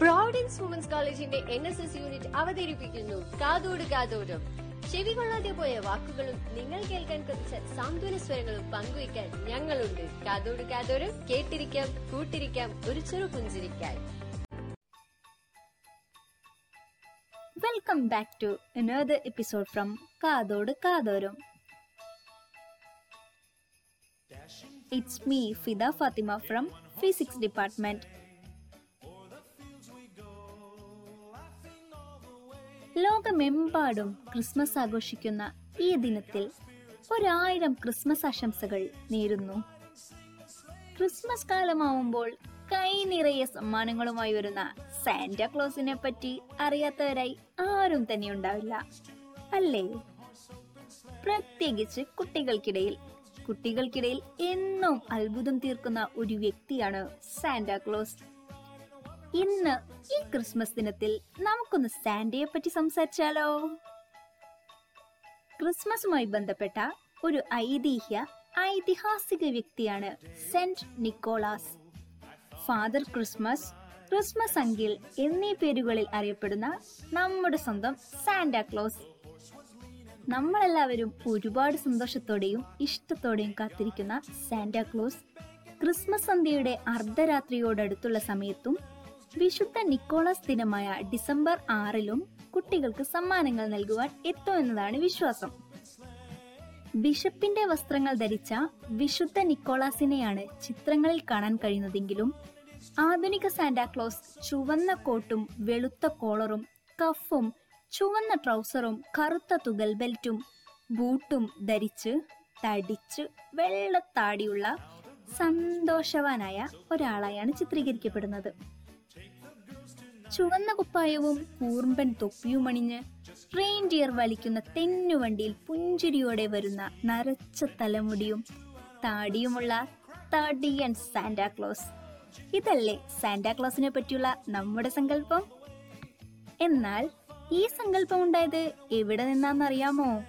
Providence women's കോളേജിന്റെ N S S unit അവതരിപ്പിക്കുന്നു. കാതോട് കാതോടും. ചെവി കൊള്ളാതെ പോയ വാക്കുകളും നിങ്ങൾ കേൾക്കാൻ കൊതിച്ച സാന്ത്വന സ്വരങ്ങളും പങ്കുവയ്ക്കാൻ ഞങ്ങളുണ്ട്. കാതോട് കാതോടും കേട്ടിരിക്കാം കൂട്ടിരിക്കാം ഒരു ചെറു പുഞ്ചിരിക്കാൻ. Welcome back to another episode from Kathodu Kathoram it's me Fida Fathima from physics department ലോകമെമ്പാടും ക്രിസ്മസ് ആഘോഷിക്കുന്ന ഈ ദിനത്തിൽ ഒരായിരം ക്രിസ്മസ് ആശംസകൾ നേരുന്നു. ക്രിസ്മസ് കാലമാവുമ്പോൾ കൈ നിറയെ സമ്മാനങ്ങളുമായി വരുന്ന സാന്റാക്ലോസിനെ പറ്റി അറിയാത്തവരായി ആരും തന്നെ ഉണ്ടാവില്ല. അല്ലേ? പ്രത്യേകിച്ച് കുട്ടികൾക്കിടയിൽ. കുട്ടികൾക്കിടയിൽ എന്നും അത്ഭുതം തീർക്കുന്ന ഒരു വ്യക്തിയാണ് സാന്റാക്ലോസ് ക്ലോസ് ഇന്ന് ഈ ക്രിസ്മസ് ദിനത്തിൽ നമുക്കൊന്ന് സാന്റയെ പറ്റി സംസാരിച്ചാലോ? ക്രിസ്മസുമായി ബന്ധപ്പെട്ട ഒരു ഐതിഹ്യ ഐതിഹാസിക വ്യക്തിയാണ് saint Nicholas. Father Christmas Christmas uncle എന്നീ പേരുകളിൽ അറിയപ്പെടുന്ന നമ്മുടെ സ്വന്തം സാന്റാക്ലോസ് നമ്മളെല്ലാവരും ഒരുപാട് സന്തോഷത്തോടെയും ഇഷ്ടത്തോടെയും കാത്തിരിക്കുന്ന സാന്റാക്ലോസ് ക്രിസ്മസ് സന്ധ്യയുടെ അർദ്ധരാത്രിയോടടുത്തുള്ള സമയത്തും വിശുദ്ധ നിക്കോളാസ് ദിനമായ ഡിസംബർ ആറിലും കുട്ടികൾക്ക് സമ്മാനങ്ങൾ നൽകുവാൻ എത്തുമെന്നതാണ് വിശ്വാസം. ബിഷപ്പിന്റെ വസ്ത്രങ്ങൾ ധരിച്ച വിശുദ്ധ നിക്കോളാസിനെയാണ് ചിത്രങ്ങളിൽ കാണാൻ കഴിയുന്നതെങ്കിലും ആധുനിക സാന്റാക്ലോസ് ചുവന്ന കോട്ടും വെളുത്ത കോളറും കഫും ചുവന്ന ട്രൗസറും കറുത്ത തുകൽ ബെൽറ്റും ബൂട്ടും ധരിച്ച് തടിച്ച് വെള്ളത്താടിയുള്ള സന്തോഷവാനായ ഒരാളായാണ് ചിത്രീകരിക്കപ്പെടുന്നത്. ചുവന്ന കുപ്പായവും കൂർമ്പൻ തൊപ്പിയുമണിഞ്ഞ് റെയിൻഡിയർ വലിക്കുന്ന തെന്നുവണ്ടിയിൽ പുഞ്ചിരിയോടെ വരുന്ന നരച്ച തലമുടിയും താടിയുമുള്ള തടിയൻ സാന്റാക്ലോസ് ഇതല്ലേ സാന്റാക്ലോസിനെ പറ്റിയുള്ള നമ്മുടെ സങ്കല്പം? എന്നാൽ ഈ സങ്കല്പം ഉണ്ടായത് എവിടെ നിന്നാന്നറിയാമോ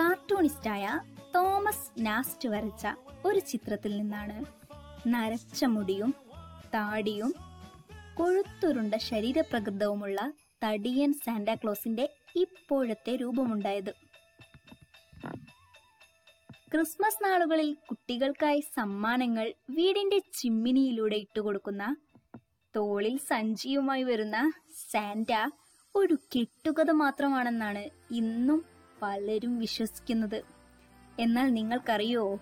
കാർട്ടൂണിസ്റ്റായ തോമസ് നാസ്റ്റ് വരച്ച ഒരു ചിത്രത്തിൽ നിന്നാണ്. നരച്ച മുടിയും താടിയും കൊഴുത്തുരുണ്ട ശരീരപ്രകൃതവുമുള്ള തടിയൻ സാന്റാക്ലോസിന്റെ ഇപ്പോഴത്തെ രൂപമുണ്ടായത്. ക്രിസ്മസ് നാളുകളിൽ കുട്ടികൾക്കായി സമ്മാനങ്ങൾ വീടിന്റെ ചിമ്മിനിയിലൂടെ ഇട്ടുകൊടുക്കുന്ന തോളിൽ സഞ്ചിയുമായി വരുന്ന സാന്റ ഒരു കെട്ടുകഥ മാത്രമാണെന്നാണ് ഇന്നും പലരും വിശ്വസിക്കുന്നത്. എന്നാൽ നിങ്ങൾക്കറിയോ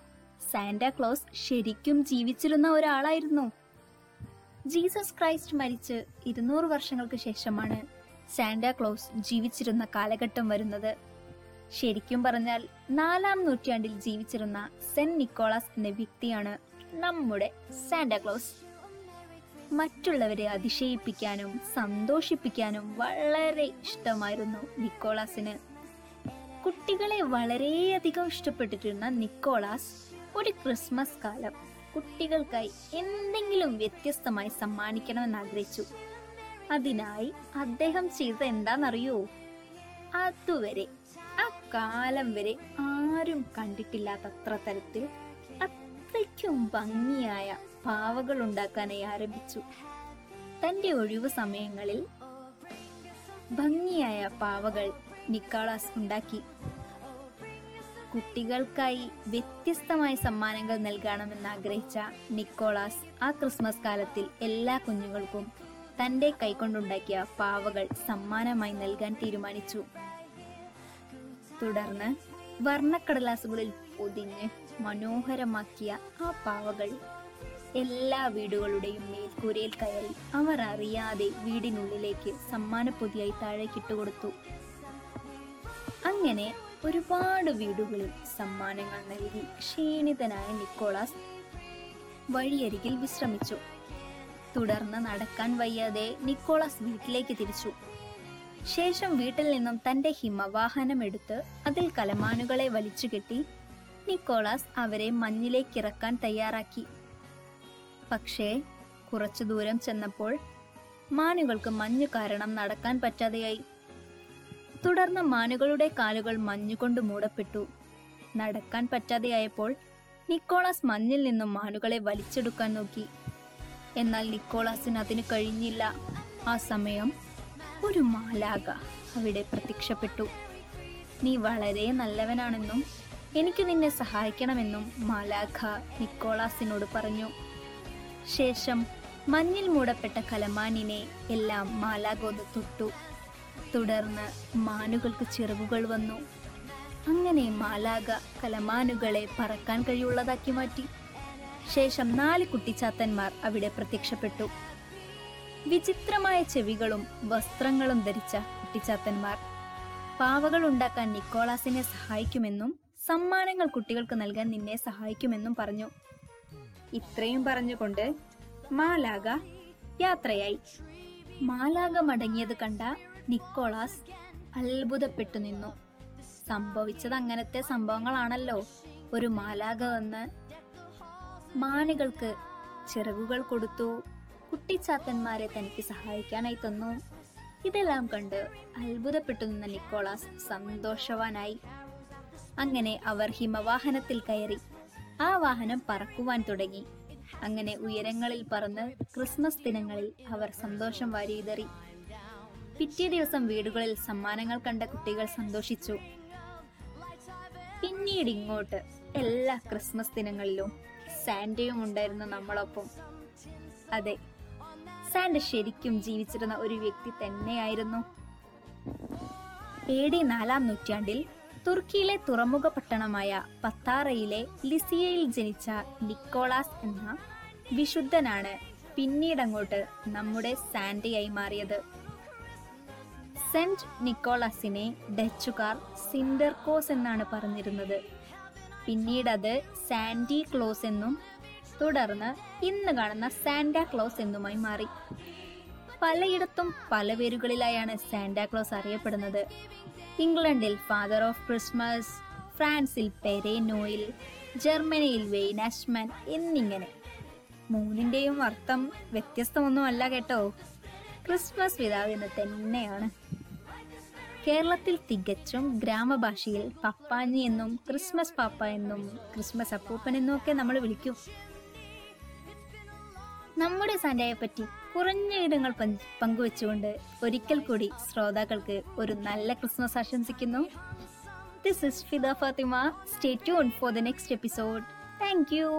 സാന്റാക്ലോസ് ശരിക്കും ജീവിച്ചിരുന്ന ഒരാളായിരുന്നു. ജീസസ് ക്രൈസ്റ്റ് മരിച്ച് ഇരുന്നൂറ് വർഷങ്ങൾക്ക് ശേഷമാണ് സാന്റാ ക്ലോസ് ജീവിച്ചിരുന്ന കാലഘട്ടം വരുന്നത്. ശരിക്കും പറഞ്ഞാൽ നാലാം നൂറ്റാണ്ടിൽ ജീവിച്ചിരുന്ന സെന്റ് നിക്കോളാസ് എന്ന വ്യക്തിയാണ് നമ്മുടെ സാന്റാ ക്ലോസ്. മറ്റുള്ളവരെ അതിശയിപ്പിക്കാനും സന്തോഷിപ്പിക്കാനും വളരെ ഇഷ്ടമായിരുന്നു നിക്കോളാസിന്. കുട്ടികളെ വളരെയധികം ഇഷ്ടപ്പെട്ടിരുന്ന നിക്കോളാസ് ഒരു ക്രിസ്മസ് കാലം കുട്ടികൾക്കായി എന്തെങ്കിലും വ്യത്യസ്തമായി സമ്മാനിക്കണമെന്ന് ആഗ്രഹിച്ചു. അതിനായി അദ്ദേഹം ചെയ്തത് എന്താണെന്നറിയോ? അതുവരെ ആ കാലം വരെ ആരും കണ്ടിട്ടില്ലാത്തത്ര തരത്തിൽ അത്രയ്ക്കും ഭംഗിയായ പാവകൾ ഉണ്ടാക്കാനായി ആരംഭിച്ചു. തന്റെ ഒഴിവു സമയങ്ങളിൽ ഭംഗിയായ പാവകൾ നിക്കോളാസ് ഉണ്ടാക്കി. കുട്ടികൾക്കായി വ്യത്യസ്തമായ സമ്മാനങ്ങൾ നൽകണമെന്ന് ആഗ്രഹിച്ച നിക്കോളാസ് ആ ക്രിസ്മസ് കാലത്തിൽ എല്ലാ കുഞ്ഞുങ്ങൾക്കും തന്റെ കൈകൊണ്ടുണ്ടാക്കിയ പാവകൾ സമ്മാനമായി നൽകാൻ തീരുമാനിച്ചു. തുടർന്ന് വർണക്കടലാസുകളിൽ പൊതിഞ്ഞ് മനോഹരമാക്കിയ ആ പാവകൾ എല്ലാ വീടുകളുടെയും മേൽക്കൂരയിൽ കയറി അവർ അറിയാതെ വീടിനുള്ളിലേക്ക് സമ്മാനപ്പൊതിയായി താഴേക്കിട്ടുകൊടുത്തു. അങ്ങനെ ഒരുപാട് വീടുകളിൽ സമ്മാനങ്ങൾ നൽകി ക്ഷീണിതനായ നിക്കോളാസ് വഴിയരികിൽ വിശ്രമിച്ചു. തുടർന്ന് നടക്കാൻ വയ്യാതെ നിക്കോളാസ് വീട്ടിലേക്ക് തിരിച്ചു. ശേഷം വീട്ടിൽ നിന്നും തന്റെ ഹിമവാഹനം എടുത്ത് അതിൽ കലമാനുകളെ വലിച്ചു കെട്ടി നിക്കോളാസ് അവരെ മഞ്ഞിലേക്കിറക്കാൻ തയ്യാറാക്കി. പക്ഷേ കുറച്ചു ദൂരം ചെന്നപ്പോൾ മാനുകൾക്ക് മഞ്ഞു കാരണം നടക്കാൻ പറ്റാതെയായി. തുടർന്ന് മാനുകളുടെ കാലുകൾ മഞ്ഞുകൊണ്ട് മൂടപ്പെട്ടു. നടക്കാൻ പറ്റാതെയായപ്പോൾ നിക്കോളാസ് മഞ്ഞിൽ നിന്നും മാനുകളെ വലിച്ചെടുക്കാൻ നോക്കി. എന്നാൽ നിക്കോളാസിന് അതിന് കഴിഞ്ഞില്ല. ആ സമയം ഒരു മാലാക അവിടെ പ്രത്യക്ഷപ്പെട്ടു. നീ വളരെ നല്ലവനാണെന്നും എനിക്ക് നിന്നെ സഹായിക്കണമെന്നും മാലാഖ നിക്കോളാസിനോട് പറഞ്ഞു. ശേഷം മഞ്ഞിൽ മൂടപ്പെട്ട കലമാനിനെ എല്ലാം മാലാഖ ഒന്ന് തൊട്ടു. തുടർന്ന് മാനുകൾക്ക് ചിറകുകൾ വന്നു. അങ്ങനെ മാലാക കലമാനുകളെ പറക്കാൻ കഴിയുള്ളതാക്കി മാറ്റി. ശേഷം നാല് കുട്ടിച്ചാത്തന്മാർ അവിടെ പ്രത്യക്ഷപ്പെട്ടു. വിചിത്രമായ ചെവികളും വസ്ത്രങ്ങളും ധരിച്ച കുട്ടിച്ചാത്തന്മാർ. പാവകൾ ഉണ്ടാക്കാൻ നിക്കോളാസിനെ സഹായിക്കുമെന്നും സമ്മാനങ്ങൾ കുട്ടികൾക്ക് നൽകാൻ നിന്നെ സഹായിക്കുമെന്നും പറഞ്ഞു. ഇത്രയും പറഞ്ഞുകൊണ്ട് മാലാക യാത്രയായി. മാലാക മടങ്ങിയത് കണ്ട നിക്കോളാസ് അത്ഭുതപ്പെട്ടു നിന്നു. സംഭവിച്ചത് അങ്ങനത്തെ സംഭവങ്ങളാണല്ലോ. ഒരു മാലാക വന്ന് മാനുകൾക്ക് ചിറകുകൾ കൊടുത്തു. കുട്ടിച്ചാത്തന്മാരെ തനിക്ക് സഹായിക്കാനായി തന്നു. ഇതെല്ലാം കണ്ട് അത്ഭുതപ്പെട്ടു നിന്ന നിക്കോളാസ് സന്തോഷവാനായി. അങ്ങനെ അവർ ഹിമവാഹനത്തിൽ കയറി. ആ വാഹനം പറക്കുവാൻ തുടങ്ങി. അങ്ങനെ ഉയരങ്ങളിൽ പറന്ന് ക്രിസ്മസ് ദിനങ്ങളിൽ അവർ സന്തോഷം വാരിയിതറി. പിറ്റേ ദിവസം വീടുകളിൽ സമ്മാനങ്ങൾ കണ്ട കുട്ടികൾ സന്തോഷിച്ചു. പിന്നീട് ഇങ്ങോട്ട് എല്ലാ ക്രിസ്മസ് ദിനങ്ങളിലും സാന്റയും ഉണ്ടായിരുന്നു നമ്മളൊപ്പം. അതെ സാന്റ ശരിക്കും ജീവിച്ചിരുന്ന ഒരു വ്യക്തി തന്നെയായിരുന്നു. എ ഡി നാലാം നൂറ്റാണ്ടിൽ തുർക്കിയിലെ തുറമുഖ പട്ടണമായ പത്താറയിലെ ലിസിയയിൽ ജനിച്ച നിക്കോളാസ് എന്ന വിശുദ്ധനാണ് പിന്നീടങ്ങോട്ട് നമ്മുടെ സാന്റയായി മാറിയത്. സെന്റ് നിക്കോളസിനെ ഡച്ചുകാർ സിൻഡർകോസ് എന്നാണ് പറഞ്ഞിരുന്നത്. പിന്നീട് അത് സാന്റി ക്ലോസ് എന്നും തുടർന്ന് ഇന്ന് കാണുന്ന സാന്റാ ക്ലോസ് എന്നുമായി മാറി. പലയിടത്തും പല പേരുകളിലായാണ് സാന്റാ ക്ലോസ് അറിയപ്പെടുന്നത്. ഇംഗ്ലണ്ടിൽ ഫാദർ ഓഫ് ക്രിസ്മസ് ഫ്രാൻസിൽ പെരേനോയിൽ ജർമ്മനിയിൽ വെയ്നാഷ്മാൻ എന്നിങ്ങനെ. മൂന്നിന്റെയും അർത്ഥം വ്യത്യസ്തമൊന്നുമല്ല കേട്ടോ. ക്രിസ്മസ് പിതാവ് എന്ന് തന്നെയാണ്. കേരളത്തിൽ തികച്ചും ഗ്രാമഭാഷയിൽ പപ്പാഞ്ഞി എന്നും ക്രിസ്മസ് പാപ്പ എന്നും ക്രിസ്മസ് അപ്പൂപ്പൻ എന്നും ഒക്കെ നമ്മൾ വിളിക്കും. നമ്മുടെ സാന്റയെ പറ്റി കുറഞ്ഞ വിവരങ്ങൾ പങ്കുവെച്ചുകൊണ്ട് ഒരിക്കൽ കൂടി ശ്രോതാക്കൾക്ക് ഒരു നല്ല ക്രിസ്മസ് ആശംസിക്കുന്നു. This is Fida Fathima. Stay tune for the next episode thank you